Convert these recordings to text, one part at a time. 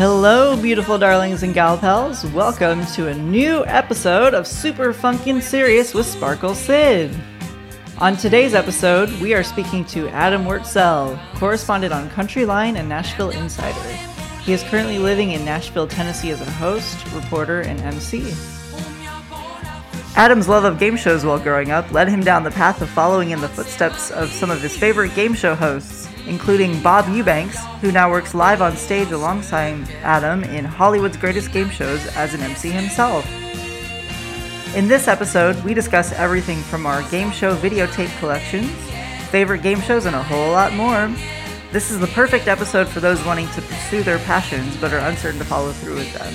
Hello, beautiful darlings and gal pals. Welcome to a new episode of Super Funkin' Serious with Sparkle Sid. On today's episode, we are speaking to Adam Wurtzel, correspondent on Country Line and Nashville Insider. He is currently living in Nashville, Tennessee as a host, reporter, and MC. Adam's love of game shows while growing up led him down the path of following in the footsteps of some of his favorite game show hosts, including Bob Eubanks, who now works live on stage alongside Adam in Hollywood's greatest game shows as an MC himself. In this episode, we discuss everything from our game show videotape collections, favorite game shows, and a whole lot more. This is the perfect episode for those wanting to pursue their passions but are uncertain to follow through with them.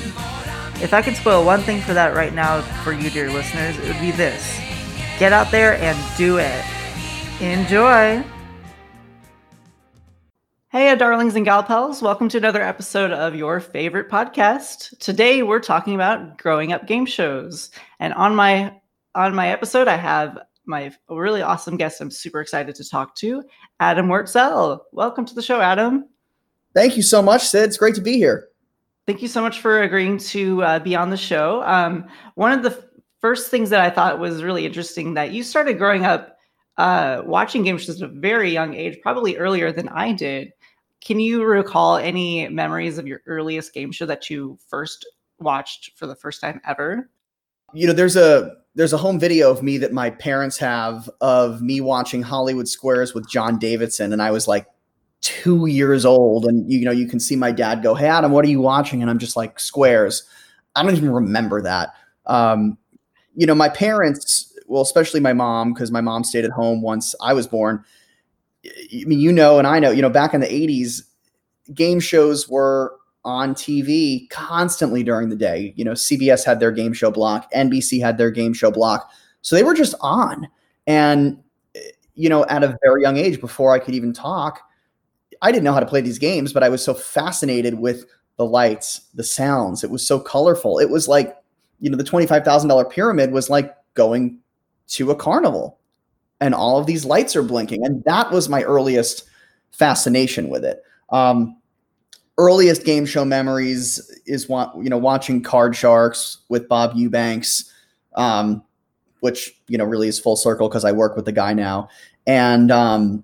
If I could spoil one thing for that right now for you, dear listeners, it would be this get out there and do it. Enjoy! Hey, darlings and gal pals. Welcome to another episode of your favorite podcast. Today we're talking about growing up game shows. And on my on my episode, I have my really awesome guest I'm super excited to talk to, Adam Wurtzel. Welcome to the show, Adam. Thank you so much, Sid. It's great to be here. Thank you so much for agreeing to uh, be on the show. Um, one of the first things that I thought was really interesting that you started growing up uh, watching game shows at a very young age, probably earlier than I did. Can you recall any memories of your earliest game show that you first watched for the first time ever? You know, there's a there's a home video of me that my parents have of me watching Hollywood Squares with John Davidson, and I was like two years old, and you know you can see my dad go, "Hey Adam, what are you watching?" And I'm just like, "Squares." I don't even remember that. Um, you know, my parents, well, especially my mom, because my mom stayed at home once I was born. I mean, you know, and I know, you know, back in the 80s, game shows were on TV constantly during the day. You know, CBS had their game show block, NBC had their game show block. So they were just on. And, eh, you know, at a very young age, before I could even talk, I didn't know how to play these games, but I was so fascinated with the lights, the sounds. It was so colorful. It was like, you know, the $25,000 pyramid was like going to a carnival and all of these lights are blinking. And that was my earliest fascination with it. Um, earliest game show memories is you know watching Card Sharks with Bob Eubanks, um, which you know really is full circle because I work with the guy now, and um,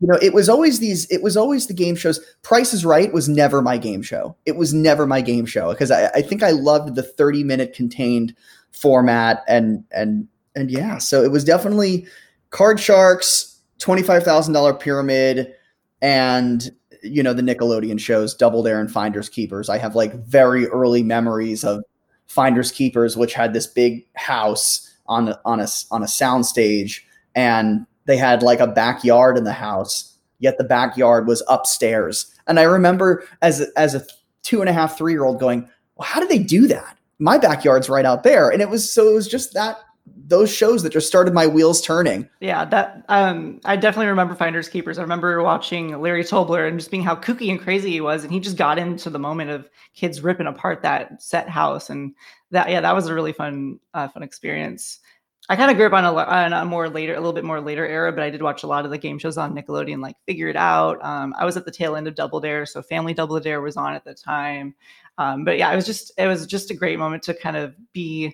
you know it was always these it was always the game shows. Price is Right was never my game show. It was never my game show because I, I think I loved the thirty minute contained format and and and yeah, so it was definitely Card Sharks, twenty five thousand dollar pyramid, and you know the Nickelodeon shows, Double Dare and Finders Keepers. I have like very early memories of Finders Keepers, which had this big house on a, on a on a sound stage, and they had like a backyard in the house. Yet the backyard was upstairs, and I remember as as a two and a half, three year old going, "Well, how did they do that?" My backyard's right out there, and it was so it was just that those shows that just started my wheels turning. Yeah, that um, I definitely remember Finders Keepers. I remember watching Larry Toffler and just being how kooky and crazy he was, and he just got into the moment of kids ripping apart that set house, and that yeah, that was a really fun uh, fun experience. I kind of grew up on a, on a more later, a little bit more later era, but I did watch a lot of the game shows on Nickelodeon, like Figure It Out. Um, I was at the tail end of Double Dare, so Family Double Dare was on at the time. Um, but yeah, it was just it was just a great moment to kind of be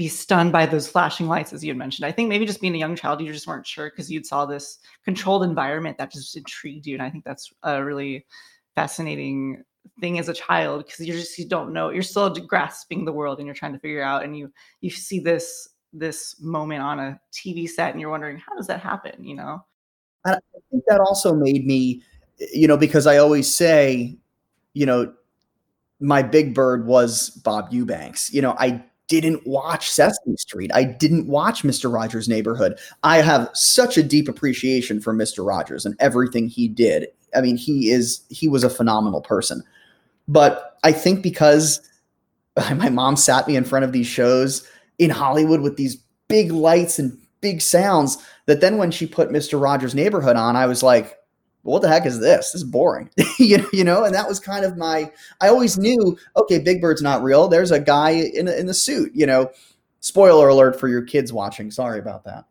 be stunned by those flashing lights, as you had mentioned. I think maybe just being a young child, you just weren't sure because you'd saw this controlled environment that just intrigued you. And I think that's a really fascinating thing as a child because you just you don't know you're still grasping the world and you're trying to figure out and you you see this this moment on a TV set and you're wondering how does that happen you know I think that also made me you know because I always say you know my big bird was Bob Eubanks you know I didn't watch Sesame Street. I didn't watch Mr. Rogers' Neighborhood. I have such a deep appreciation for Mr. Rogers and everything he did. I mean, he is he was a phenomenal person. But I think because my mom sat me in front of these shows in Hollywood with these big lights and big sounds that then when she put Mr. Rogers' Neighborhood on, I was like, what the heck is this? This is boring. you, you know, and that was kind of my, I always knew, okay, Big Bird's not real. There's a guy in, in the suit, you know, spoiler alert for your kids watching. Sorry about that.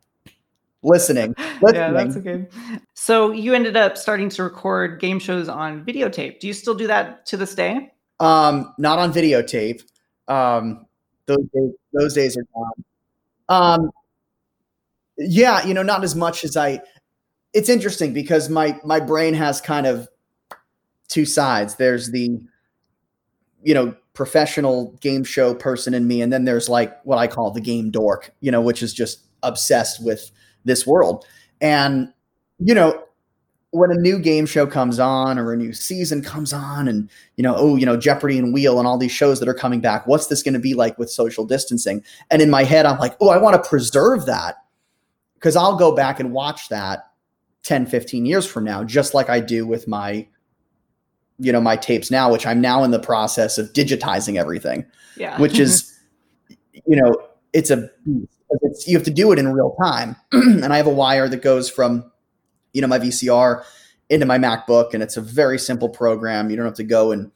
listening. listening. Yeah, that's okay. So you ended up starting to record game shows on videotape. Do you still do that to this day? Um, not on videotape. Um, those days, those days are gone. Um, yeah, you know, not as much as I. It's interesting because my my brain has kind of two sides. There's the, you know, professional game show person in me, and then there's like what I call the game dork, you know, which is just obsessed with this world. And you know, when a new game show comes on or a new season comes on and you know oh you know jeopardy and wheel and all these shows that are coming back what's this going to be like with social distancing and in my head i'm like oh i want to preserve that because i'll go back and watch that 10 15 years from now just like i do with my you know my tapes now which i'm now in the process of digitizing everything yeah which is you know it's a it's, you have to do it in real time and i have a wire that goes from you know, my VCR into my MacBook, and it's a very simple program. You don't have to go and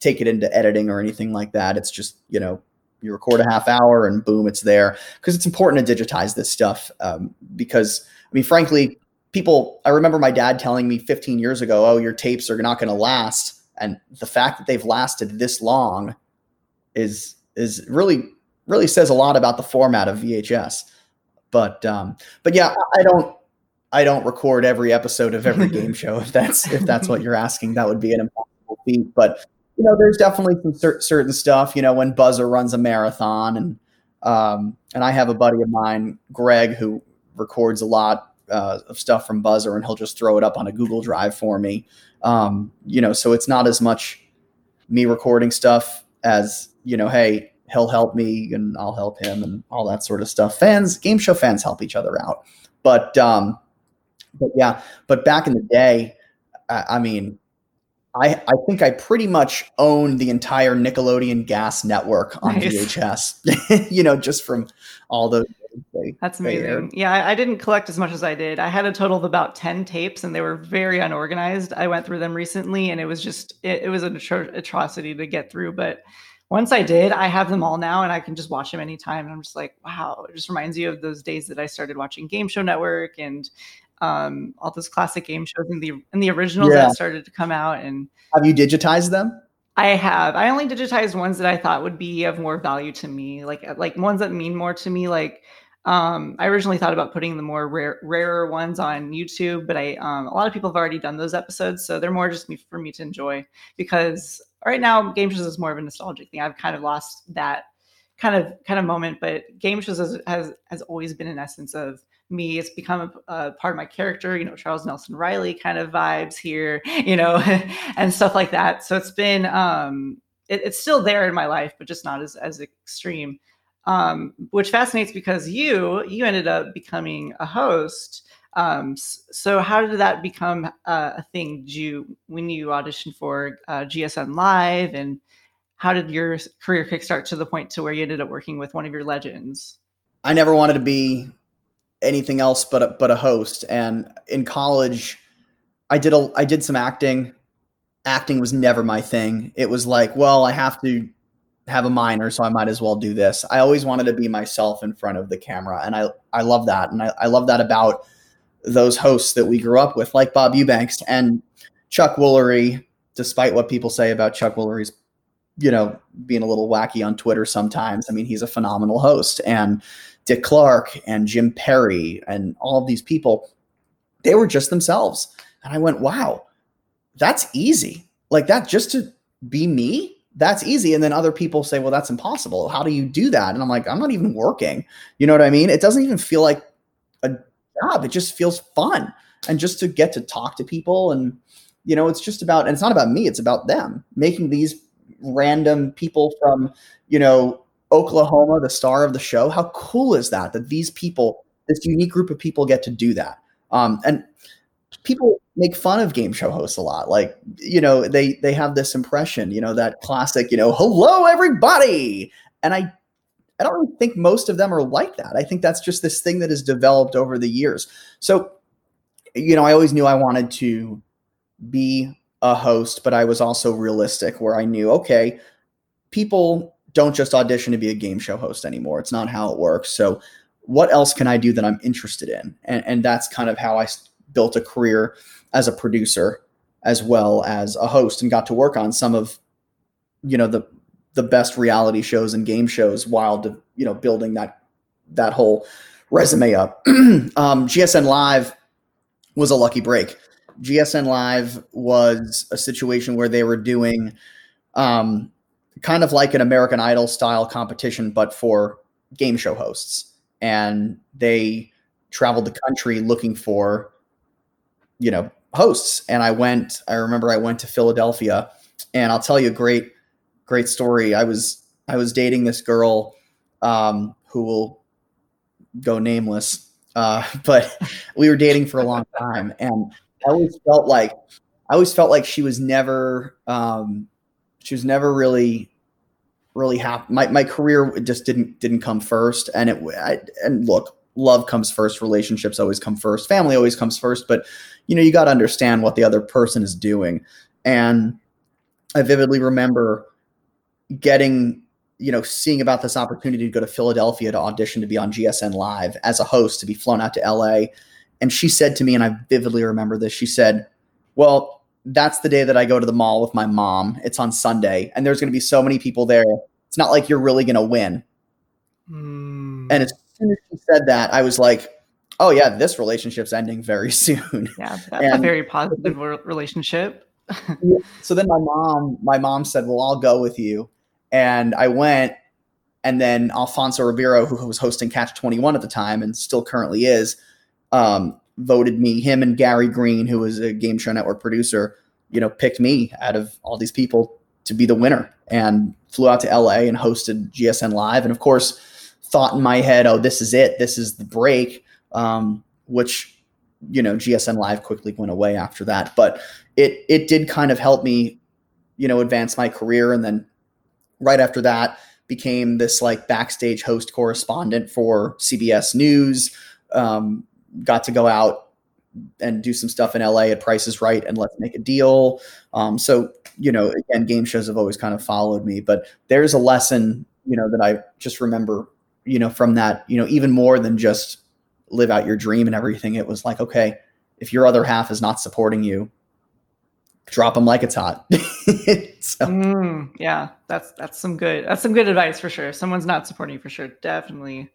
take it into editing or anything like that. It's just, you know, you record a half hour and boom, it's there. Because it's important to digitize this stuff. Um, because, I mean, frankly, people, I remember my dad telling me 15 years ago, oh, your tapes are not going to last. And the fact that they've lasted this long is is really really says a lot about the format of VHS. But um, but yeah, I don't I don't record every episode of every game show. If that's if that's what you're asking, that would be an impossible feat. But you know, there's definitely some cer- certain stuff. You know, when Buzzr runs a marathon, and um, and I have a buddy of mine, Greg, who records a lot uh, of stuff from Buzzr, and he'll just throw it up on a Google Drive for me. Um, you know, so it's not as much me recording stuff as you know, hey, he'll help me and I'll help him and all that sort of stuff. Fans, game show fans help each other out, but um, but yeah, but back in the day, I, I mean, I, I think I pretty much own the entire Nickelodeon gas network on nice. VHS, you know, just from all those. They, That's amazing. Yeah, I, I, didn't collect as much as I did. I had a total of about 10 tapes and they were very unorganized. I went through them recently and it was just, it, it was an atro- atrocity to get through. But once I did, I have them all now and I can just watch them anytime. And I'm just like, wow, it just reminds you of those days that I started watching Game Show Network and um, all those classic game shows in the in the originals yeah. that started to come out. And have you digitized them? I have. I only digitized ones that I thought would be of more value to me, like like ones that mean more to me. Like um, I originally thought about putting the more rare, rarer ones on YouTube, but I um, a lot of people have already done those episodes, so they're more just me for me to enjoy. Because right now, game shows is more of a nostalgic thing. I've kind of lost that kind of kind of moment, but game shows has has, has always been an essence of me. It's become a, a, part of my character, you know, Charles Nelson Reilly kind of vibes here, you know, and stuff like that. So it's been, um, it, it's still there in my life, but just not as, as extreme. Um, which fascinates because you, you ended up becoming a host. Um, so how did that become uh, a thing? Did you, when you auditioned for uh, GSN Live and how did your career kickstart to the point to where you ended up working with one of your legends? I never wanted to be anything else but a, but a host. And in college, I did a I did some acting. Acting was never my thing. It was like, well, I have to have a minor, so I might as well do this. I always wanted to be myself in front of the camera, and I I love that, and I, I love that about those hosts that we grew up with, like Bob Eubanks and Chuck Woolery. Despite what people say about Chuck Woolery's, you know, being a little wacky on Twitter sometimes, I mean, he's a phenomenal host, and Dick Clark and Jim Perry and all of these people, they were just themselves. And I went, wow, that's easy. Like that, just to be me, that's easy. And then other people say, well, that's impossible. How do you do that? And I'm like, I'm not even working. You know what I mean? It doesn't even feel like a job, it just feels fun. And just to get to talk to people and, you know, it's just about, and it's not about me, it's about them making these random people from, you know, Oklahoma, the star of the show. How cool is that? That these people, this unique group of people, get to do that. Um, and people make fun of game show hosts a lot. Like, you know, they they have this impression, you know, that classic, you know, hello everybody. And I I don't really think most of them are like that. I think that's just this thing that has developed over the years. So, you know, I always knew I wanted to be a host, but I was also realistic where I knew, okay, people don't just audition to be a game show host anymore. It's not how it works. So what else can I do that I'm interested in? And, and that's kind of how I built a career as a producer as well as a host and got to work on some of, you know, the, the best reality shows and game shows while, you know, building that, that whole resume up. um, GSN Live was a lucky break. GSN Live was a situation where they were doing um, kind of like an American Idol style competition, but for game show hosts. And they traveled the country looking for, you know, hosts. And I went, I remember I went to Philadelphia and I'll tell you a great, great story. I was, I was dating this girl um, who will go nameless. Uh, but we were dating for a long time and I always felt like, I always felt like she was never, um, she was never really really happy. My, my career just didn't didn't come first, and it I, and look, love comes first, relationships always come first, family always comes first, but you know you got to understand what the other person is doing, and I vividly remember getting you know seeing about this opportunity to go to Philadelphia to audition to be on GSN Live as a host to be flown out to LA, and she said to me, and I vividly remember this. She said, "Well." that's the day that I go to the mall with my mom. It's on Sunday, and there's going to be so many people there. It's not like you're really going to win. Mm. And as soon as she said that, I was like, "Oh yeah, this relationship's ending very soon." Yeah, that's and, a very positive relationship. so then my mom, my mom said, "Well, I'll go with you," and I went. And then Alfonso Ribeiro, who was hosting Catch 21 at the time and still currently is, um, voted me, him and Gary Green, who was a Game Show Network producer, you know, picked me out of all these people to be the winner and flew out to LA and hosted GSN Live. And of course, thought in my head, oh, this is it. This is the break, um, which, you know, GSN Live quickly went away after that. But it, it did kind of help me, you know, advance my career. And then right after that, became this like backstage host correspondent for CBS News. Um, got to go out and do some stuff in LA at Price is Right and Let's Make a Deal. Um, so, you know, again, game shows have always kind of followed me, but there's a lesson, you know, that I just remember, you know, from that, you know, even more than just live out your dream and everything. It was like, okay, if your other half is not supporting you, drop them like it's hot. so. mm, yeah, that's that's some good that's some good advice for sure. If someone's not supporting you for sure, definitely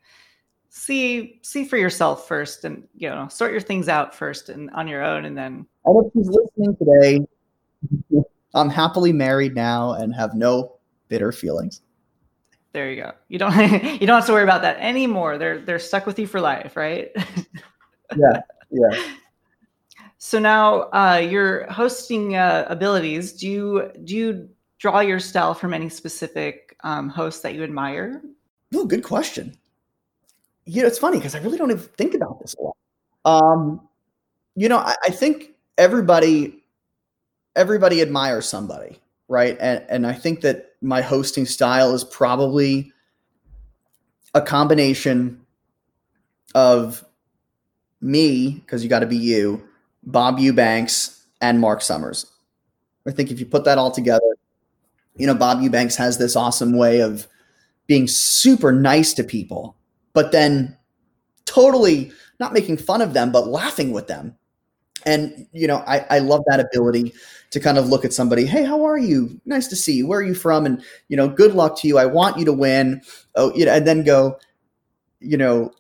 see see for yourself first and you know sort your things out first and on your own and then and if he's listening today i'm happily married now and have no bitter feelings there you go. You don't you don't have to worry about that anymore. They're they're stuck with you for life right? Yeah yeah. So now uh, your hosting uh, abilities do you do you draw your style from any specific um, hosts that you admire? Oh good question. You know, it's funny because I really don't even think about this a lot. Um, you know, I, I think everybody everybody admires somebody, right? And and I think that my hosting style is probably a combination of me, because you got to be you, Bob Eubanks, and Mark Summers. I think if you put that all together, you know, Bob Eubanks has this awesome way of being super nice to people but then totally not making fun of them, but laughing with them. And, you know, I, I love that ability to kind of look at somebody, hey, how are you? Nice to see you. Where are you from? And, you know, good luck to you. I want you to win. Oh, you know, and then go, you know,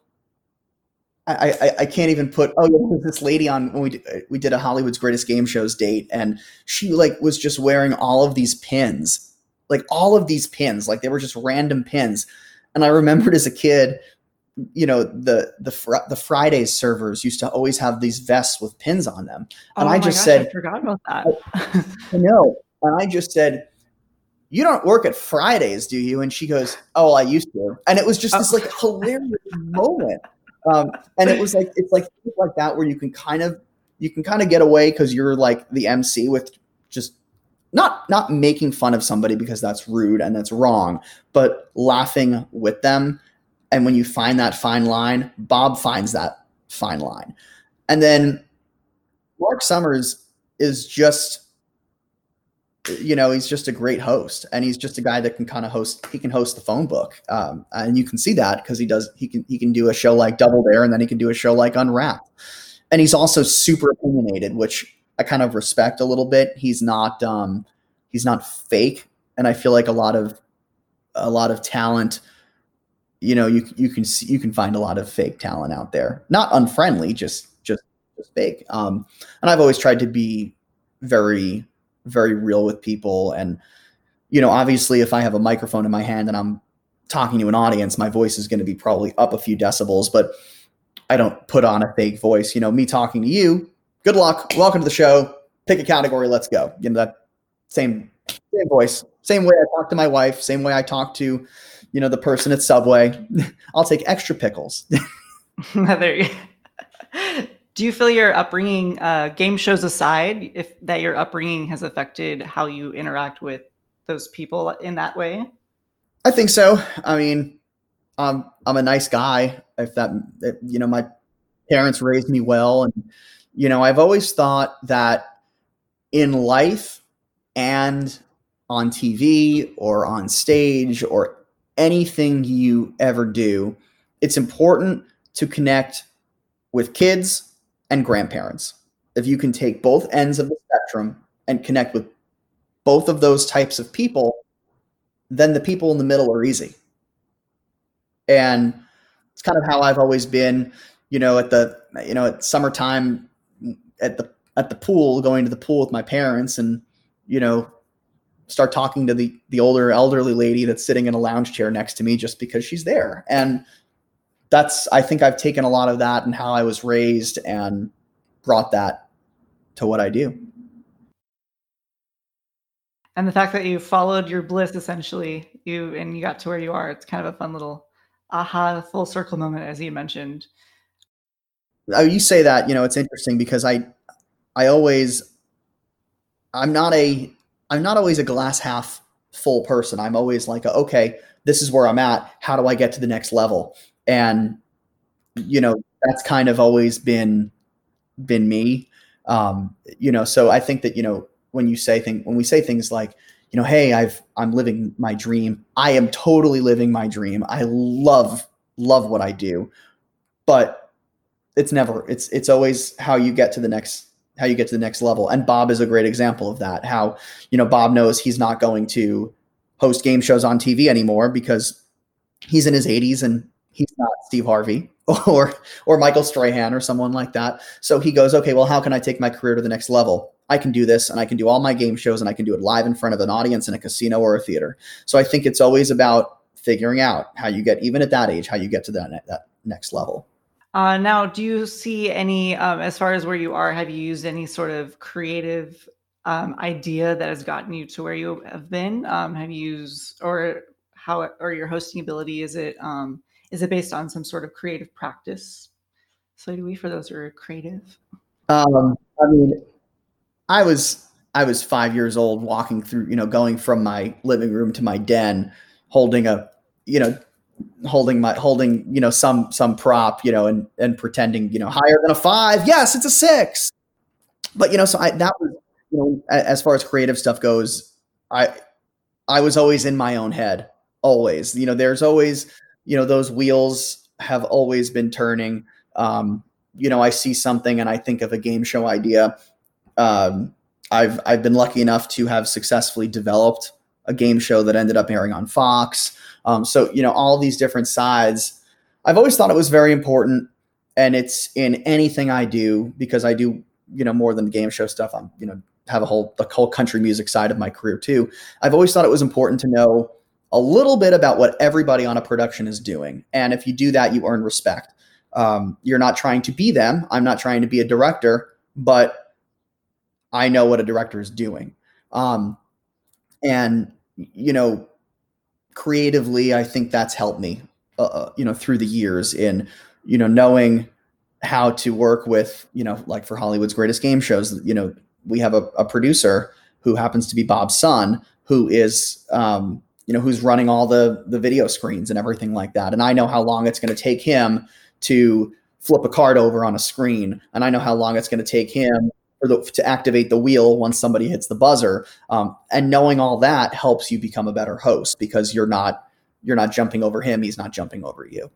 I, I, I can't even put oh yeah this lady on when we did, uh, we did a Hollywood's greatest game shows date and she like was just wearing all of these pins like all of these pins like they were just random pins and I remembered as a kid you know the the fr- the Fridays servers used to always have these vests with pins on them, and oh I just gosh, said, I forgot about that. I know, and I just said, "You don't work at Fridays, do you?" And she goes, "Oh, I used to," and it was just this like hilarious moment. Um, and it was like it's like like that where you can kind of you can kind of get away because you're like the MC with just not not making fun of somebody because that's rude and that's wrong, but laughing with them and when you find that fine line, Bob finds that fine line. And then Mark Summers is just you know, he's just a great host, and he's just a guy that can kind of host. He can host the phone book, um, and you can see that because he does. He can he can do a show like Double Dare, and then he can do a show like Unwrapped, and he's also super opinionated, which I kind of respect a little bit. He's not um, he's not fake, and I feel like a lot of a lot of talent. You know, you you can see, you can find a lot of fake talent out there. Not unfriendly, just just just fake. Um, and I've always tried to be very very real with people. And you know obviously if i have a microphone in my hand and i'm talking to an audience my voice is going to be probably up a few decibels but i don't put on a fake voice. You know me talking to you good luck. Welcome to the show. Pick a category. Let's go. You know that same same voice same way i talk to my wife same way i talk to you know the person at subway i'll take extra pickles there you do you feel your upbringing, uh, game shows aside, if that your upbringing has affected how you interact with those people in that way? I think so. I mean, um, I'm a nice guy. If that, if, you know, my parents raised me well, and you know, I've always thought that in life and on TV or on stage or anything you ever do, it's important to connect with kids and grandparents. If you can take both ends of the spectrum and connect with both of those types of people, then the people in the middle are easy. And it's kind of how I've always been, you know, at the you know, at summertime at the at the pool, going to the pool with my parents and, you know, start talking to the the older elderly lady that's sitting in a lounge chair next to me just because she's there. And that's I think I've taken a lot of that and how I was raised and brought that to what I do. And the fact that you followed your bliss essentially, you and you got to where you are, it's kind of a fun little aha full circle moment as you mentioned. Oh, you say that, you know, it's interesting because I I always I'm not a I'm not always a glass half full person. I'm always like, okay, this is where I'm at. How do I get to the next level? and you know that's kind of always been been me um you know so i think that you know when you say thing when we say things like you know hey i've i'm living my dream i am totally living my dream i love love what i do but it's never it's it's always how you get to the next how you get to the next level and bob is a great example of that how you know bob knows he's not going to host game shows on tv anymore because he's in his 80s and he's not Steve Harvey or or Michael Strahan or someone like that. So he goes, okay, well, how can I take my career to the next level? I can do this and I can do all my game shows and I can do it live in front of an audience in a casino or a theater. So I think it's always about figuring out how you get even at that age, how you get to that, that next level. Uh, now, do you see any, um, as far as where you are, have you used any sort of creative um, idea that has gotten you to where you have been? Um, have you used, or how, or your hosting ability? Is it, um, is it based on some sort of creative practice? So do we for those who are creative? Um, I mean, I was I was five years old, walking through, you know, going from my living room to my den, holding a, you know, holding my holding, you know, some some prop, you know, and and pretending, you know, higher than a five. Yes, it's a six. But you know, so I that was, you know, as far as creative stuff goes, I I was always in my own head, always. You know, there's always you know those wheels have always been turning. Um, you know, I see something and I think of a game show idea. Um, I've I've been lucky enough to have successfully developed a game show that ended up airing on Fox. Um, so you know, all these different sides. I've always thought it was very important, and it's in anything I do because I do you know more than the game show stuff. I'm you know have a whole the whole country music side of my career too. I've always thought it was important to know a little bit about what everybody on a production is doing. And if you do that, you earn respect. Um, you're not trying to be them. I'm not trying to be a director, but I know what a director is doing. Um, and, you know, creatively, I think that's helped me, uh, uh, you know, through the years in, you know, knowing how to work with, you know, like for Hollywood's greatest game shows, you know, we have a, a producer who happens to be Bob's son, who is, um, you know who's running all the the video screens and everything like that. And i know how long it's going to take him to flip a card over on a screen. And i know how long it's going to take him the to activate the wheel once somebody hits the buzzer. Um, and knowing all that helps you become a better host because you're not you're not jumping over him, he's not jumping over you.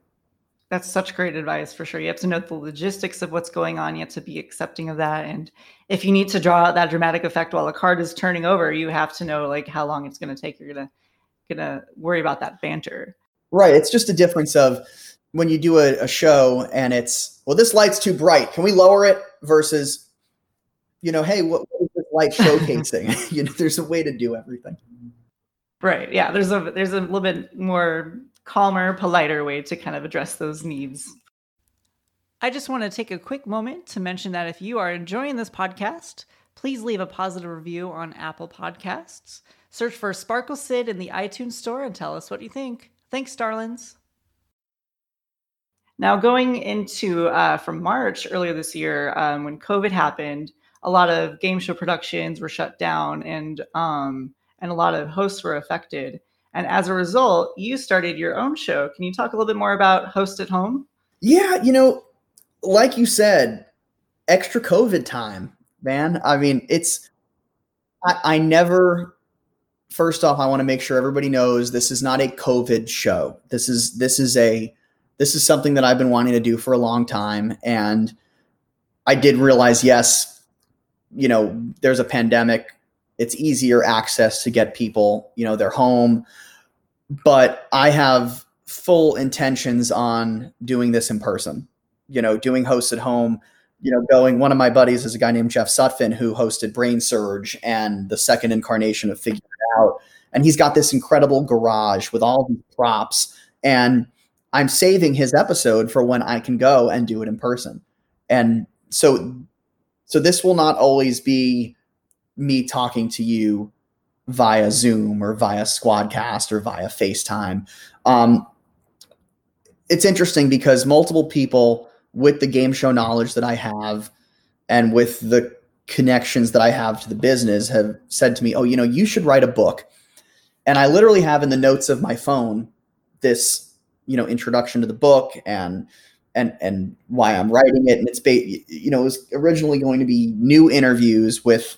That's such great advice for sure. You have to know the logistics of what's going on. You have to be accepting of that. And if you need to draw out that dramatic effect while a card is turning over, you have to know like how long it's going to take. You're gonna gonna worry about that banter. Right. It's just a difference of when you do a, a show and it's well, this light's too bright. Can we lower it? Versus, you know, hey, what, what is this like showcasing? you know, there's a way to do everything. Right. Yeah. There's a there's a little bit more calmer, politer way to kind of address those needs. I just want to take a quick moment to mention that if you are enjoying this podcast, please leave a positive review on Apple Podcasts. Search for Sparkle Sid in the iTunes Store and tell us what you think. Thanks, darlings. Now, going into uh, from March earlier this year, um, when COVID happened, a lot of game show productions were shut down, and um, and a lot of hosts were affected. And as a result, you started your own show. Can you talk a little bit more about Host at Home? Yeah, you know, like you said, extra COVID time, man. I mean, it's, I, I never, first off, I want to make sure everybody knows this is not a COVID show. This is, this is a, this is something that I've been wanting to do for a long time. And I did realize, yes, you know, there's a pandemic it's easier access to get people, you know, their home. But I have full intentions on doing this in person, you know, doing hosts at home, you know, going. One of my buddies is a guy named Jeff Sutphin who hosted Brain Surge and the second incarnation of Figure It Out. And he's got this incredible garage with all these props. And I'm saving his episode for when I can go and do it in person. And so so this will not always be me talking to you via Zoom or via Squadcast or via FaceTime. Um, it's interesting because multiple people with the game show knowledge that I have and with the connections that I have to the business have said to me, "Oh, you know, you should write a book." And I literally have in the notes of my phone this, you know, introduction to the book and and and why I'm writing it. And it's ba- you know, it was originally going to be new interviews with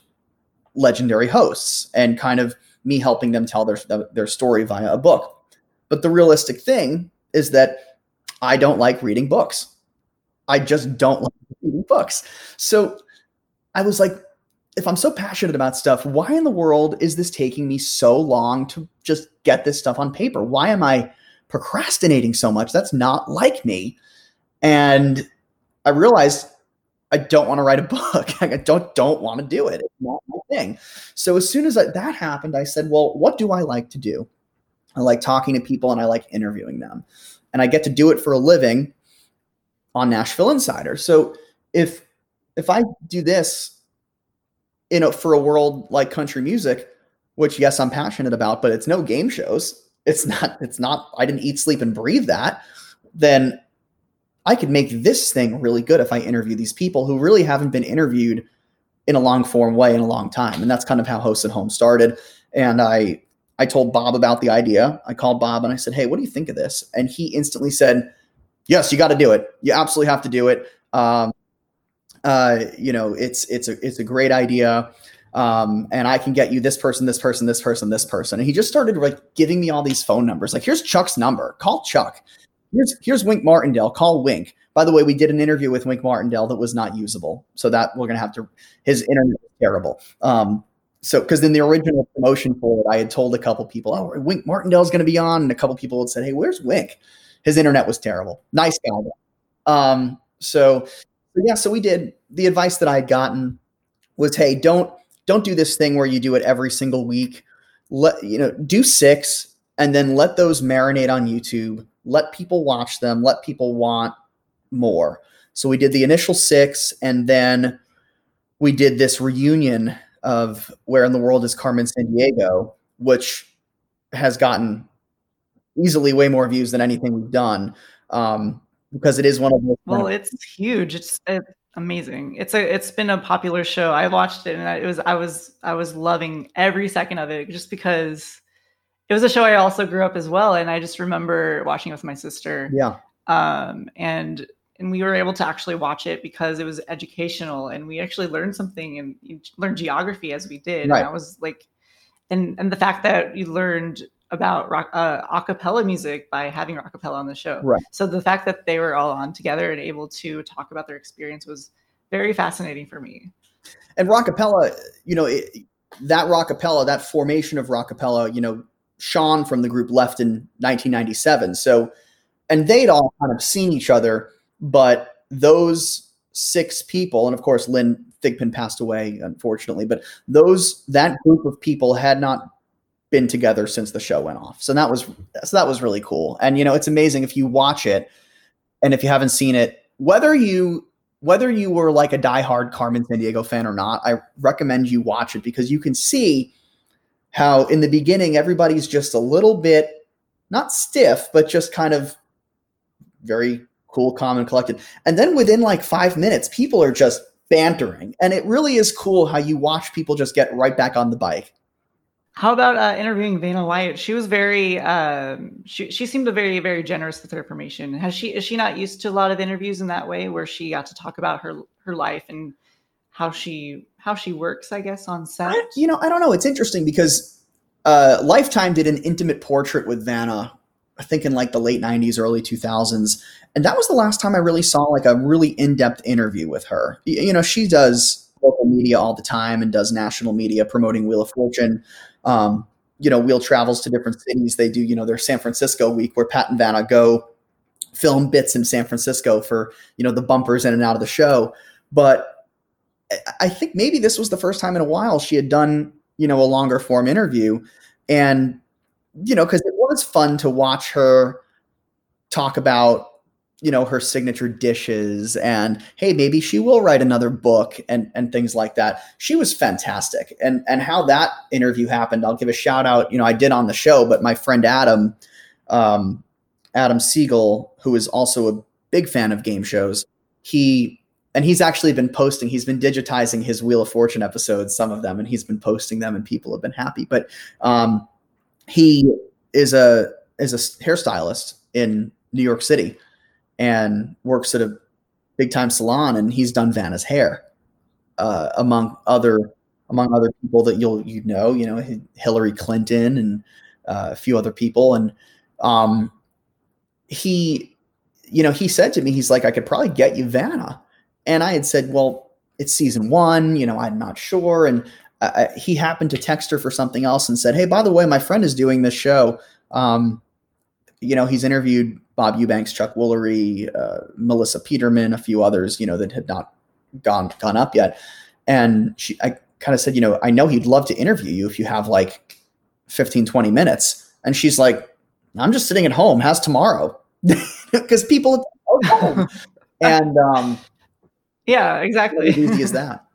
legendary hosts and kind of me helping them tell their their story via a book. But the realistic thing is that I don't like reading books. I just don't like reading books. So I was like, if I'm so passionate about stuff, why in the world is this taking me so long to just get this stuff on paper? Why am I procrastinating so much? That's not like me. And I realized I don't want to write a book. I don't don't want to do it. It's not my thing. So as soon as that happened, I said, "Well, what do I like to do? I like talking to people and I like interviewing them, and I get to do it for a living on Nashville Insider. So if if I do this, you know, for a world like country music, which yes, I'm passionate about, but it's no game shows. It's not. It's not. I didn't eat, sleep, and breathe that. Then I could make this thing really good if I interview these people who really haven't been interviewed in a long form way in a long time. And that's kind of how Host at Home started. And I I told Bob about the idea. I called Bob and I said, "Hey, what do you think of this?" And he instantly said, "Yes, you got to do it. You absolutely have to do it. Um, uh, you know, it's it's a it's a great idea." Um, and I can get you this person, this person, this person, this person. And he just started like giving me all these phone numbers. Like, here's Chuck's number. Call Chuck here's here's Wink Martindale. Call Wink. By the way, we did an interview with Wink Martindale that was not usable, so that we're gonna have to. His internet was terrible. Um, so because in the original promotion for it, I had told a couple people, "Oh, Wink Martindale's gonna be on," and a couple people had said, "Hey, where's Wink?" His internet was terrible. Nice guy. Um, so yeah, so we did. The advice that I had gotten was, "Hey, don't don't do this thing where you do it every single week. Let you know, do six, and then let those marinate on YouTube." Let people watch them, let people want more. So we did the initial six, and then we did this reunion of Where in the World is Carmen Sandiego, which has gotten easily way more views than anything we've done. Um, because it is one of the well, it's huge. It's, it's amazing. It's a it's been a popular show. I watched it and it was I was I was loving every second of it just because it was a show I also grew up as well, and I just remember watching it with my sister. Yeah. Um, and and we were able to actually watch it because it was educational and we actually learned something and learned geography as we did. Right. And I was like, and and the fact that you learned about rock, uh, acapella music by having acapella on the show. Right. So the fact that they were all on together and able to talk about their experience was very fascinating for me. And rockapella, you know, it, that rockapella, that formation of rockapella, you know, Sean from the group left in 1997. So, and they'd all kind of seen each other, but those six people, and of course, Lynn Thigpen passed away, unfortunately, but those, that group of people had not been together since the show went off. So that was, so that was really cool. And, you know, it's amazing if you watch it and if you haven't seen it, whether you whether you were like a diehard Carmen Sandiego fan or not, I recommend you watch it because you can see how in the beginning everybody's just a little bit not stiff, but just kind of very cool, calm, and collected. And then within like five minutes, people are just bantering. And it really is cool how you watch people just get right back on the bike. How about uh, interviewing Vanna White? She was very, um, she she seemed very very generous with her information. Has she is she not used to a lot of interviews in that way, where she got to talk about her her life and how she how she works, I guess, on set? I, you know, I don't know. It's interesting because uh, Lifetime did an intimate portrait with Vanna, I think in like the late '90s, early 2000s, and that was the last time I really saw like a really in depth interview with her. You know, she does local media all the time and does national media promoting Wheel of Fortune um, you know, Wheel travels to different cities. They do, you know, their San Francisco week where Pat and Vanna go film bits in San Francisco for, you know, the bumpers in and out of the show. But I think maybe this was the first time in a while she had done, you know, a longer form interview. And, you know, because it was fun to watch her talk about you know her signature dishes and hey maybe she will write another book and and things like that she was fantastic and and how that interview happened i'll give a shout out you know i did on the show but my friend adam um, adam siegel who is also a big fan of game shows he and he's actually been posting he's been digitizing his wheel of fortune episodes some of them and he's been posting them and people have been happy. But um, he is a is a hairstylist in new york city and works at a big time salon and he's done Vanna's hair uh, among other among other people that you'll you know you know Hillary Clinton and uh, a few other people. And um, he you know he said to me he's like I could probably get you Vanna and I had said well it's season one you know I'm not sure and uh, he happened to text her for something else and said hey by the way my friend is doing this show um, you know he's interviewed Bob Eubanks, Chuck Woolery, uh, Melissa Peterman, a few others, you know, that had not gone gone up yet. And she, I kind of said, you know, I know he'd love to interview you if you have like 15, 20 minutes. And she's like, I'm just sitting at home. How's tomorrow? Because people at home. and um, yeah, exactly. How easy as that.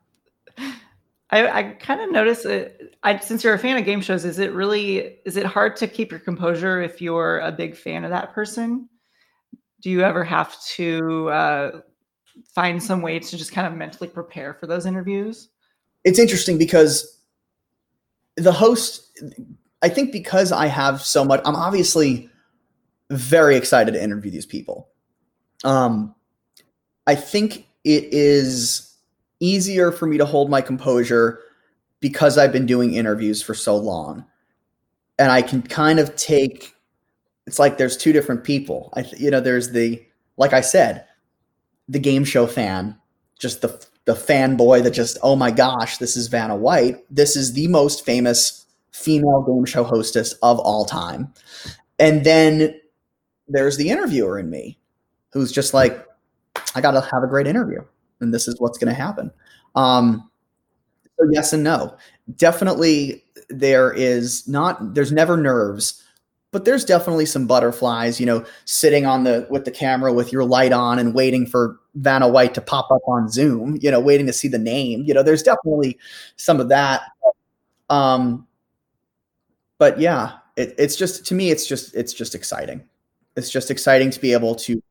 I, I kind of notice it. I, since you're a fan of game shows, is it really is it hard to keep your composure if you're a big fan of that person? Do you ever have to uh, find some way to just kind of mentally prepare for those interviews? It's interesting because the host, I think, because I have so much, I'm obviously very excited to interview these people. Um, I think it is easier for me to hold my composure because I've been doing interviews for so long. And I can kind of take it's like there's two different people. I you know there's the like I said, the game show fan, just the the fanboy that just oh my gosh, this is Vanna White. This is the most famous female game show hostess of all time. And then there's the interviewer in me who's just like I got to have a great interview and this is what's going to happen. Um, so yes and no. Definitely, there is not. There's never nerves, but there's definitely some butterflies. You know, sitting on the with the camera with your light on and waiting for Vanna White to pop up on Zoom. You know, waiting to see the name. You know, there's definitely some of that. Um, but yeah, it, it's just to me, it's just it's just exciting. It's just exciting to be able to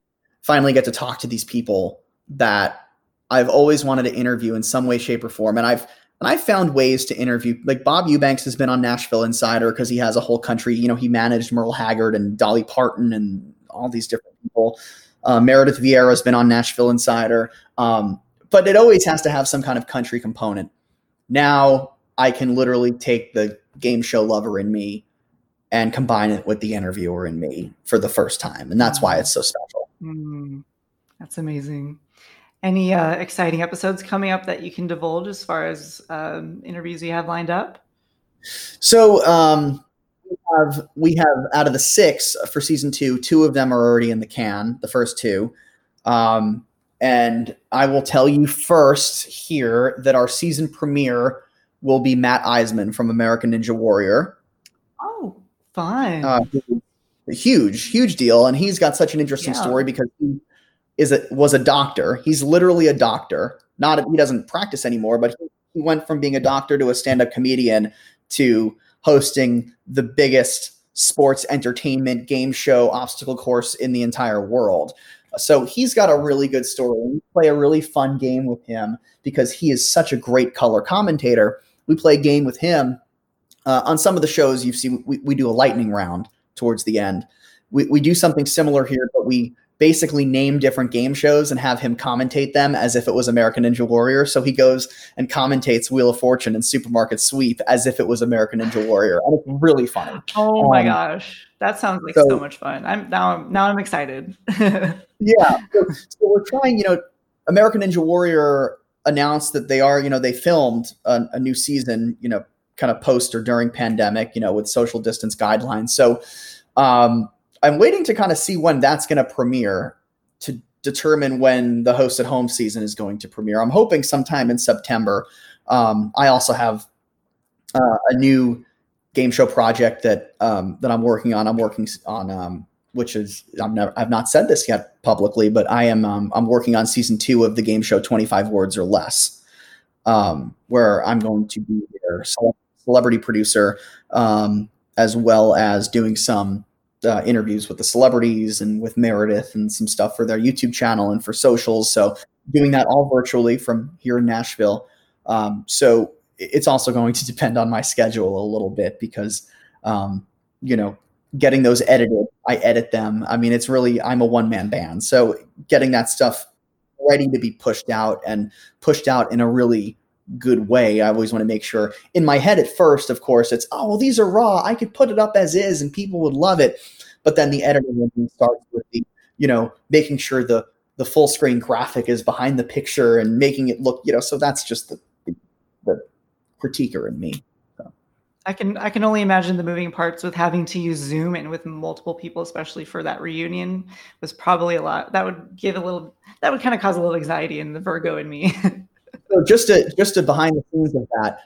finally get to talk to these people that I've always wanted to interview in some way, shape, or form. And I've and I've found ways to interview. Like Bob Eubanks has been on Nashville Insider because he has a whole country. You know, he managed Merle Haggard and Dolly Parton and all these different people. Uh, Meredith Vieira has been on Nashville Insider, um, but it always has to have some kind of country component. Now I can literally take the game show lover in me and combine it with the interviewer in me for the first time, and that's why it's so special. Mm, that's amazing. Any uh, exciting episodes coming up that you can divulge as far as um, interviews you have lined up? So um, we have we have out of the six for season two, two of them are already in the can. The first two, um, and I will tell you first here that our season premiere will be Matt Iseman from American Ninja Warrior. Oh, fine. Uh, huge, huge deal, and he's got such an interesting yeah. story because he is a was a doctor. He's literally a doctor. Not he doesn't practice anymore, but he went from being a doctor to a stand-up comedian to hosting the biggest sports entertainment game show obstacle course in the entire world. So he's got a really good story. We play a really fun game with him because he is such a great color commentator. We play a game with him. Uh, on some of the shows you've seen, we, we do a lightning round towards the end. We, we do something similar here, but we basically name different game shows and have him commentate them as if it was American Ninja Warrior. So he goes and commentates Wheel of Fortune and Supermarket Sweep as if it was American Ninja Warrior. And it's really funny. Oh my um, gosh. That sounds like so, so, much fun. I'm now I'm now I'm excited. yeah. So, so we're trying, you know, American Ninja Warrior announced that they are, you know, they filmed a, a new season, you know, kind of post or during pandemic, you know, with social distance guidelines. So um I'm waiting to kind of see when that's going to premiere to determine when the host at home season is going to premiere. I'm hoping sometime in September. Um, I also have uh, a new game show project that um, that I'm working on. I'm working on um, which is I'm never I've not said this yet publicly, but I am um, I'm working on season two of the game show 25 words or less, um, where I'm going to be their celebrity producer um, as well as doing some uh, interviews with the celebrities and with Meredith and some stuff for their YouTube channel and for socials. So doing that all virtually from here in Nashville. Um, so it's also going to depend on my schedule a little bit because, um, you know, getting those edited, I edit them. I mean, it's really, I'm a one man band. So getting that stuff ready to be pushed out and pushed out in a really good way. I always want to make sure in my head at first, of course, it's, oh, well, these are raw. I could put it up as is and people would love it. But then the editing starts with the, you know, making sure the, the full screen graphic is behind the picture and making it look, you know, so that's just the, the, the critiquer in me. I can I can only imagine the moving parts with having to use Zoom and with multiple people, especially for that reunion, was probably a lot. That would give a little that would kind of cause a little anxiety in the Virgo in me. so just to just to behind the scenes of that,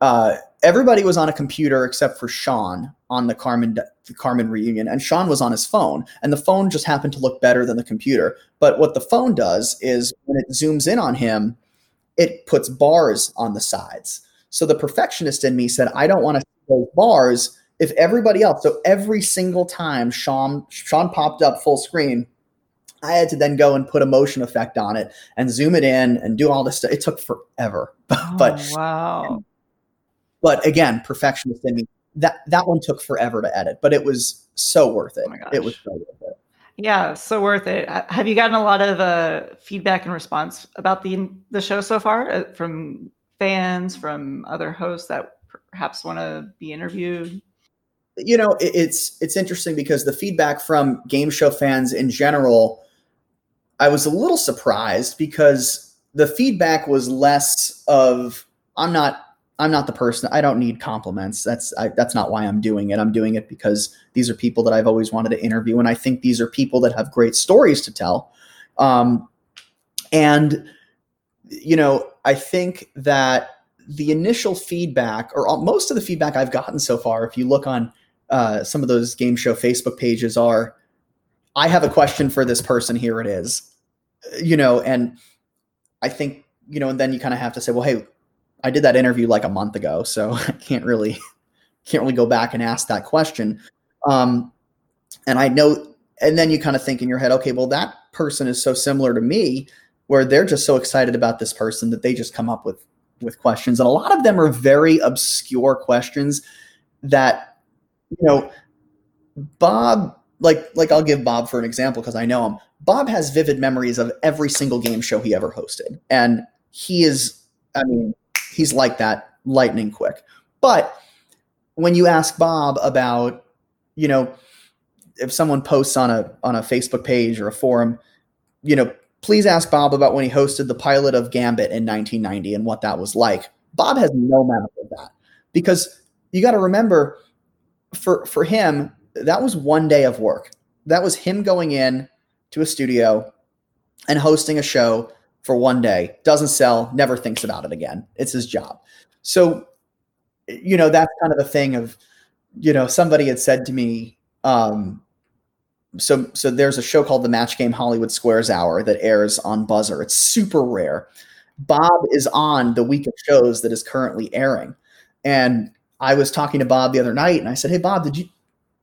uh, everybody was on a computer except for Sean on the Carmen the Carmen reunion, and Sean was on his phone, and the phone just happened to look better than the computer. But what the phone does is when it zooms in on him, it puts bars on the sides. So the perfectionist in me said, I don't want to see those bars if everybody else. So every single time Sean Sean popped up full screen, I had to then go and put a motion effect on it and zoom it in and do all this stuff. It took forever. Oh, but wow. But again, perfectionist in me, that that one took forever to edit, but it was so worth it. Oh it was so worth it. Yeah, so worth it. Have you gotten a lot of uh, feedback and response about the the show so far uh, from fans, from other hosts that perhaps want to be interviewed? You know, it, it's it's interesting because the feedback from game show fans in general I was a little surprised because the feedback was less of I'm not I'm not the person. I don't need compliments. That's I, that's not why I'm doing it. I'm doing it because these are people that I've always wanted to interview, and I think these are people that have great stories to tell. Um, and you know, I think that the initial feedback, or most of the feedback I've gotten so far, if you look on uh, some of those game show Facebook pages, are I have a question for this person. Here it is. You know, and I think, you know, and then you kind of have to say, well, hey, I did that interview like a month ago, so I can't really can't really go back and ask that question. Um, and I know, and then you kind of think in your head, okay, well, that person is so similar to me, where they're just so excited about this person that they just come up with with questions, and a lot of them are very obscure questions that, you know, Bob like like I'll give Bob for an example because I know him. Bob has vivid memories of every single game show he ever hosted, and he is, I mean, he's like that, lightning quick. But when you ask Bob about, you know, if someone posts on a on a Facebook page or a forum, you know, please ask Bob about when he hosted the pilot of Gambit in 1990 and what that was like. Bob has no memory of that because you got to remember, for for him, that was one day of work. That was him going in to a studio and hosting a show for one day. Doesn't sell, never thinks about it again. It's his job. So, you know, that's kind of the thing of, you know, somebody had said to me, um, so so there's a show called the Match Game Hollywood Squares Hour that airs on Buzzr. It's super rare. Bob is on the week of shows that is currently airing. And I was talking to Bob the other night and I said, Hey Bob, did you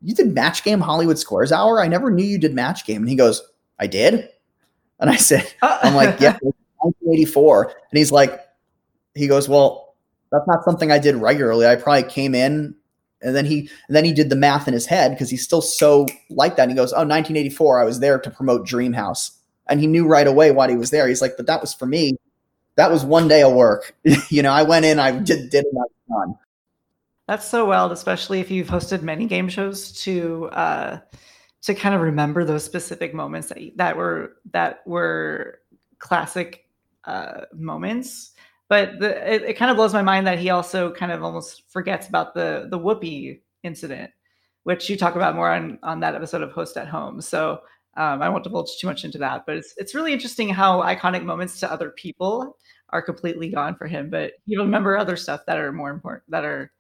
you did match game Hollywood Squares Hour? I never knew you did match game. And he goes, I did. And I said, I'm like, yeah, 1984. And he's like, he goes, well, that's not something I did regularly. I probably came in and then he and then he did the math in his head because he's still so like that. And he goes, oh, 1984, I was there to promote Dreamhouse. And he knew right away why he was there. He's like, but that was for me. That was one day of work. you know, I went in, I did, did it, I was done. That's so wild, especially if you've hosted many game shows to uh, to kind of remember those specific moments that that were that were classic uh, moments. But the, it, it kind of blows my mind that he also kind of almost forgets about the the Whoopi incident, which you talk about more on on that episode of Host at Home. So um, I won't divulge too much into that, but it's it's really interesting how iconic moments to other people are completely gone for him, but you remember other stuff that are more important that are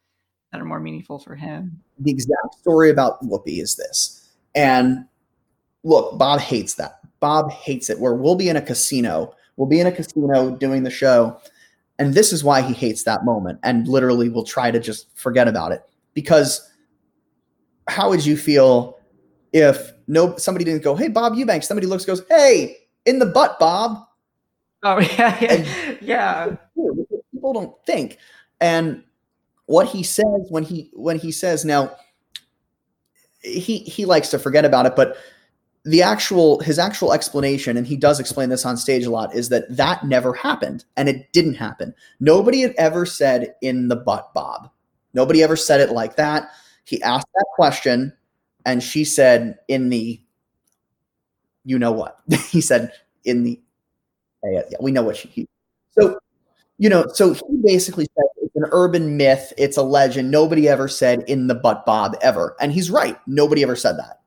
that are more meaningful for him. The exact story about Whoopi is this. And look, Bob hates that. Bob hates it, where we'll be in a casino. We'll be in a casino doing the show. And this is why he hates that moment and literally will try to just forget about it. Because how would you feel if no somebody didn't go, Hey Bob Eubanks, somebody looks goes, Hey, in the butt, Bob. Oh yeah, yeah. Yeah. People don't think. And what he says when he when he says now he he likes to forget about it but the actual his actual explanation and he does explain this on stage a lot is that that never happened and it didn't happen. Nobody had ever said in the butt bob. Nobody ever said it like that. He asked that question and she said in the you know what? He said in the yeah, yeah we know what she so you know so he basically said an urban myth. It's a legend. Nobody ever said in the butt bob ever. And he's right. Nobody ever said that.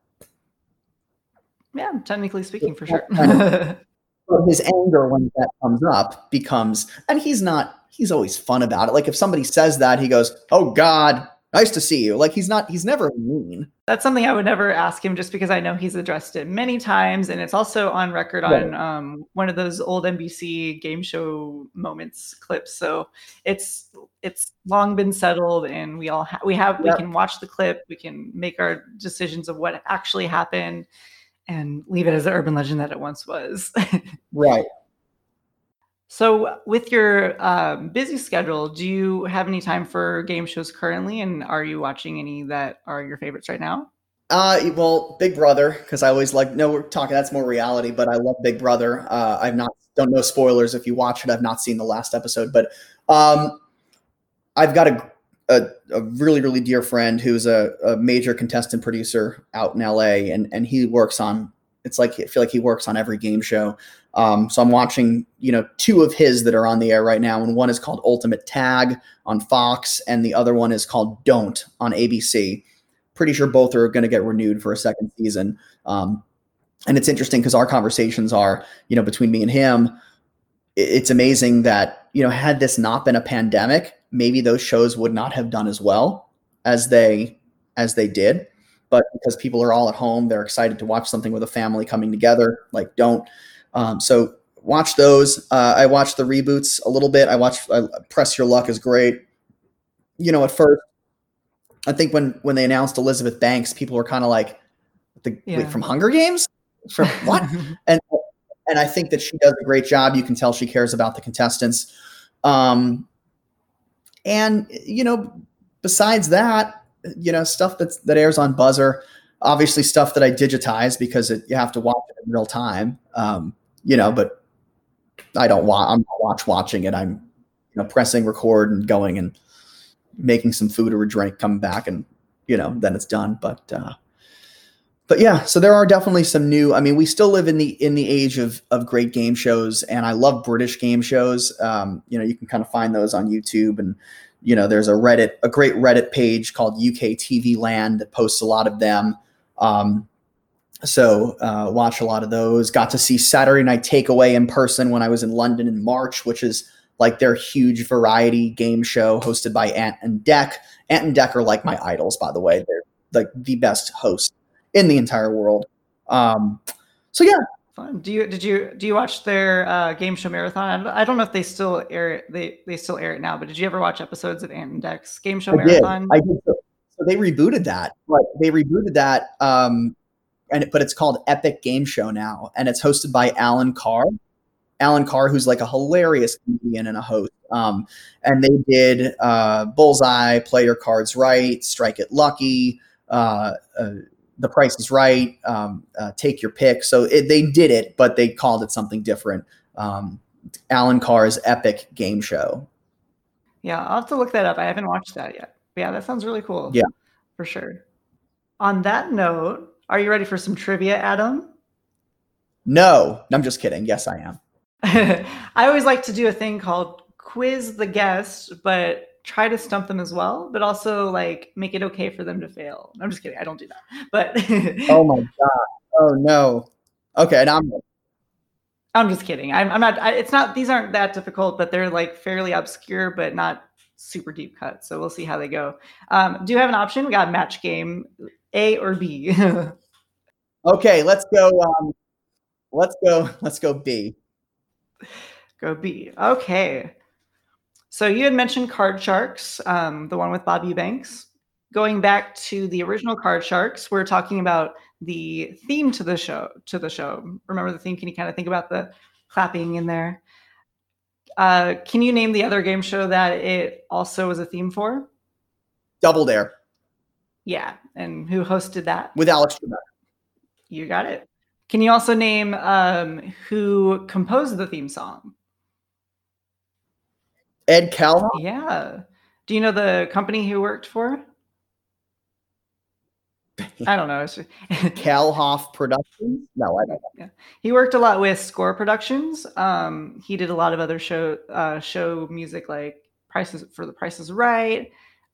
Yeah, technically speaking, for sure. but his anger when that comes up becomes, and he's not, he's always fun about it. Like if somebody says that, he goes, Oh God, nice to see you. Like he's not, he's never mean. That's something I would never ask him just because I know he's addressed it many times. And it's also on record on um, one of those old NBC game show moments clips. So it's, it's long been settled and we all, ha- we have, yep. we can watch the clip, we can make our decisions of what actually happened and leave it as the urban legend that it once was. right. So, with your um, busy schedule, do you have any time for game shows currently? And are you watching any that are your favorites right now? Uh, well, Big Brother, because I always like. No, we're talking. That's more reality, but I love Big Brother. Uh, I've not don't know spoilers if you watch it. I've not seen the last episode, but um, I've got a, a, a really really dear friend who's a, a major contestant producer out in LA, and and he works on. It's like I feel like he works on every game show. Um, so I'm watching, you know, two of his that are on the air right now, and one is called Ultimate Tag on Fox, and the other one is called Don't on ABC. Pretty sure both are going to get renewed for a second season. Um, and it's interesting because our conversations are, you know, between me and him. It's amazing that you know, had this not been a pandemic, maybe those shows would not have done as well as they as they did. But because people are all at home, they're excited to watch something with a family coming together. Like, don't um, so watch those. Uh, I watched the reboots a little bit. I watched uh, Press Your Luck is great. You know, at first, I think when when they announced Elizabeth Banks, people were kind of like, the, yeah. wait, from Hunger Games? From what? and and I think that she does a great job. You can tell she cares about the contestants. Um, and you know, besides that, you know, stuff that's that airs on Buzzr, obviously stuff that I digitize because it, you have to watch it in real time. Um, you know, but I don't watch. I'm not watch watching it. I'm you know pressing record and going and making some food or a drink, coming back, and you know then it's done. But uh, but yeah, so there are definitely some new. I mean, we still live in the in the age of of great game shows, and I love British game shows. Um, you know, you can kind of find those on YouTube, and you know, there's a Reddit, a great Reddit page called UK TV Land that posts a lot of them. Um, so uh, watch a lot of those. Got to see Saturday Night Takeaway in person when I was in London in March, which is like their huge variety game show hosted by Ant and Dec. Ant and Dec are like my idols, by the way. They're like the best hosts in the entire world. Um, so yeah. Fun. Do you did you do you watch their uh, game show marathon? I don't know if they still air it. They they still air it now. But did you ever watch episodes of Ant and Dec's game show I marathon? Did. I did. So, so they rebooted that. But they rebooted that. Um, and it, but it's called Epic Game Show now, and it's hosted by Alan Carr. Alan Carr, who's like a hilarious comedian and a host. Um, and they did uh, Bullseye, Play Your Cards Right, Strike It Lucky, uh, uh, The Price is Right, um, uh, Take Your Pick. So it, they did it, but they called it something different. Um, Alan Carr's Epic Game Show. Yeah, I'll have to look that up. I haven't watched that yet. But yeah, that sounds really cool. Yeah, for sure. On that note, are you ready for some trivia, Adam? No, I'm just kidding. Yes, I am. I always like to do a thing called quiz the guest, but try to stump them as well, but also like make it okay for them to fail. I'm just kidding. I don't do that. But oh my god. Oh no. Okay, and I'm I'm just kidding. I'm, I'm not. I, it's not. These aren't that difficult, but they're like fairly obscure, but not super deep cut. So we'll see how they go. Um, do you have an option? We got match game, A or B. okay, let's go. Um, let's go. Let's go B. Go B. Okay. So you had mentioned Card Sharks, um, the one with Bob Eubanks. Going back to the original Card Sharks, we're talking about the theme to the show. To the show. Remember the theme? Can you kind of think about the clapping in there? Uh, can you name the other game show that it also was a theme for? Double Dare. Yeah, and who hosted that? With Alex Trebek. You got it. Can you also name um, who composed the theme song? Ed Kalehoff. Yeah. Do you know the company he worked for? I don't know. Kalehoff Productions? No, I don't know. Yeah. He worked a lot with Score Productions. Um, he did a lot of other show uh, show music like Prices for the Prices Right.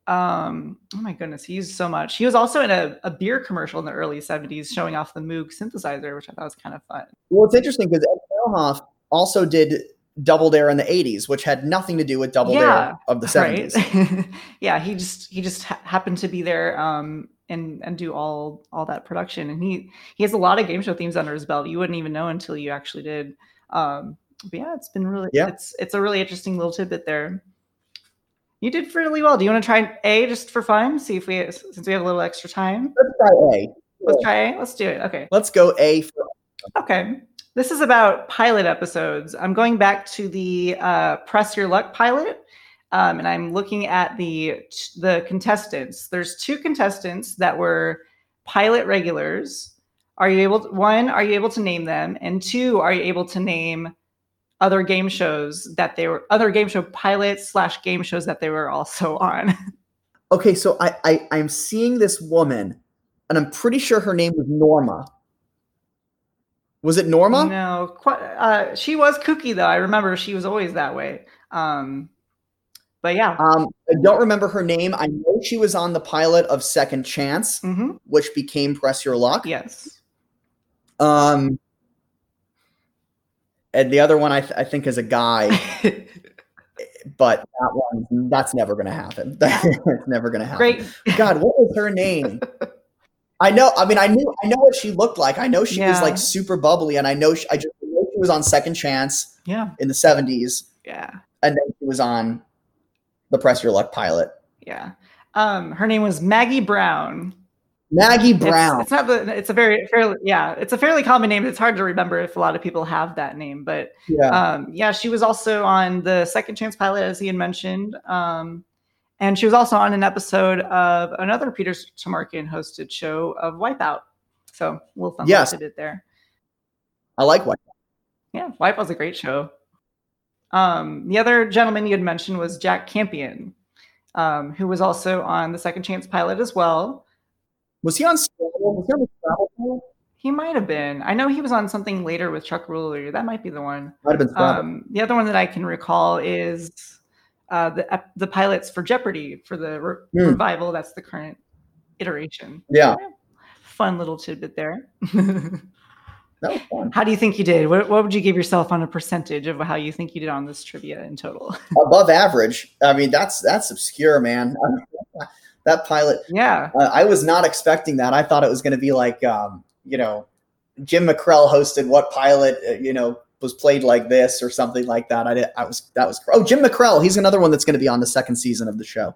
Um, oh my goodness, he used so much. He was also in a, a beer commercial in the early 70s showing off the Moog synthesizer, which I thought was kind of fun. Well, it's interesting because Ed also did Double Dare in the 80s, which had nothing to do with Double yeah, Dare of the 70s. Right? yeah, he just he just ha- happened to be there um, and and do all all that production. And he he has a lot of game show themes under his belt. You wouldn't even know until you actually did. Um, but yeah, it's been really yeah. it's it's a really interesting little tidbit there. You did fairly well. Do you want to try A just for fun? See if we since we have a little extra time. Let's try A. Let's try A. Let's do it. Okay. Let's go A for Okay. This is about pilot episodes. I'm going back to the uh, Press Your Luck pilot, um, and I'm looking at the the contestants. There's two contestants that were pilot regulars. Are you able? To, one, are you able to name them? And two, are you able to name other game shows that they were other game show pilots slash game shows that they were also on? okay, so I, I I'm seeing this woman, and I'm pretty sure her name was Norma. Was it Norma? No, quite, uh, she was kooky though. I remember she was always that way. Um, but yeah, um, I don't remember her name. I know she was on the pilot of Second Chance, mm-hmm. which became Press Your Luck. Yes. Um, and the other one I, th- I think is a guy, but that one that's never going to happen. That's never going to happen. Great. God, what was her name? I know. I mean, I knew. I know what she looked like. I know she yeah. was like super bubbly, and I know she, I just know she was on Second Chance. Yeah. In the seventies. Yeah. And then she was on the Press Your Luck pilot. Yeah. Um, her name was Maggie Brown. Maggie Brown. It's, it's, not the. It's a very fairly. Yeah, it's a fairly common name. It's hard to remember if a lot of people have that name, but yeah. Um, yeah, she was also on the Second Chance pilot, as he had mentioned. Um, And she was also on an episode of another Peter Tomarken hosted show of Wipeout. So we'll fun Yes. it there. I like Wipeout. Yeah, Wipeout's a great show. Um, the other gentleman you had mentioned was Jack Campion, um, who was also on the Second Chance pilot as well. Was he on Was he on the? He might have been. I know he was on something later with Chuck Woolery. That might be the one. Might have been Um, the other one that I can recall is uh, the the pilots for Jeopardy for the re- Hmm. revival. That's the current iteration. yeah, Fun little tidbit there. that was fun. how do you think you did? What, what would you give yourself on a percentage of how you think you did on this trivia in total? Above average. I mean, that's that's obscure, man. that pilot. yeah. Uh, I was not expecting that. I thought it was going to be like, um, you know, Jim McKrell hosted what pilot, uh, you know, was played like this or something like that. I did. I was that was. Oh, Jim McKrell. He's another one that's going to be on the second season of the show.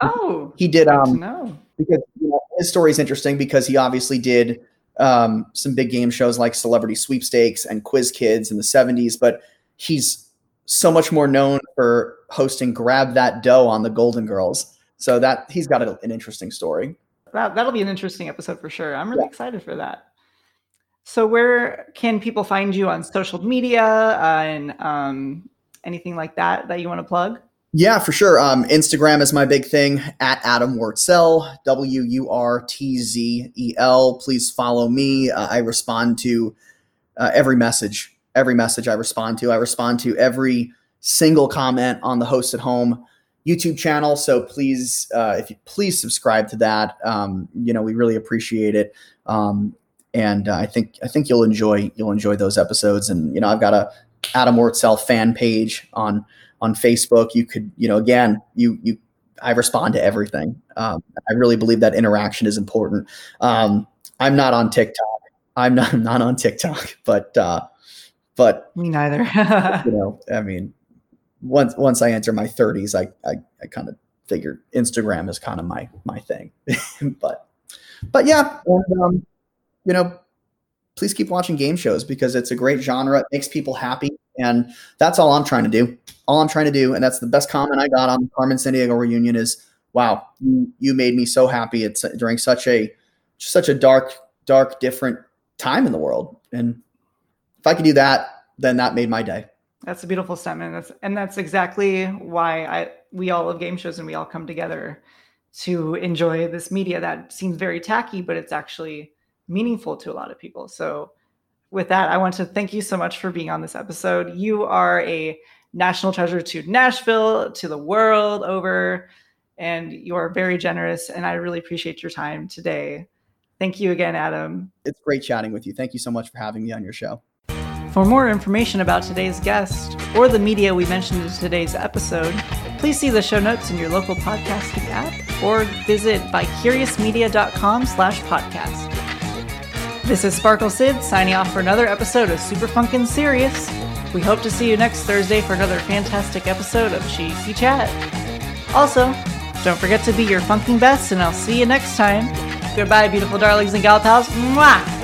Oh, He did. Um, know. because you know, his story is interesting because he obviously did um, some big game shows like Celebrity Sweepstakes and Quiz Kids in the 70s, but he's so much more known for hosting Grab That Dough on the Golden Girls. So that he's got a, an interesting story. That, that'll be an interesting episode for sure. I'm really Yeah. excited for that. So, where can people find you on social media uh, and um, anything like that that you want to plug? Yeah, for sure. Um, Instagram is my big thing at Adam Wurtzel, W U R T Z E L. Please follow me. Uh, I respond to uh, every message. Every message I respond to. I respond to every single comment on the Host at Home YouTube channel. So please, uh, if you please subscribe to that. Um, you know, we really appreciate it. Um, and uh, I think I think you'll enjoy you'll enjoy those episodes. And you know, I've got a Adam Wurtzel fan page on on Facebook. You could, you know, again, you you I respond to everything. Um, I really believe that interaction is important. Um, I'm not on TikTok. I'm not I'm not on TikTok, but uh, but Me neither. you know, I mean, once once I enter my 30s, I I, I kind of figured Instagram is kind of my my thing. but but yeah, and, um, you know, please keep watching game shows because it's a great genre. It makes people happy, and that's all I'm trying to do. All I'm trying to do, and that's the best comment I got on the Carmen Sandiego reunion is, "Wow, you, you made me so happy." It's during such a such a dark, dark, different time in the world, and if I could do that, then that made my day. That's a beautiful sentiment. That's, and that's exactly why I we all love game shows and we all come together to enjoy this media that seems very tacky, but it's actually meaningful to a lot of people. So with that, I want to thank you so much for being on this episode. You are a national treasure to Nashville, to the world over, and you are very generous. And I really appreciate your time today. Thank you again, Adam. It's great chatting with you. Thank you so much for having me on your show. For more information about today's guest or the media we mentioned in today's episode, please see the show notes in your local podcasting app or visit vicuriousmedia.com slash podcast. This is Sparkle Sid signing off for another episode of Super Funkin' Serious. We hope to see you next Thursday for another fantastic episode of Cheesy Chat. Also, don't forget to be your funking best, and I'll see you next time. Goodbye, beautiful darlings and gal pals. Mwah!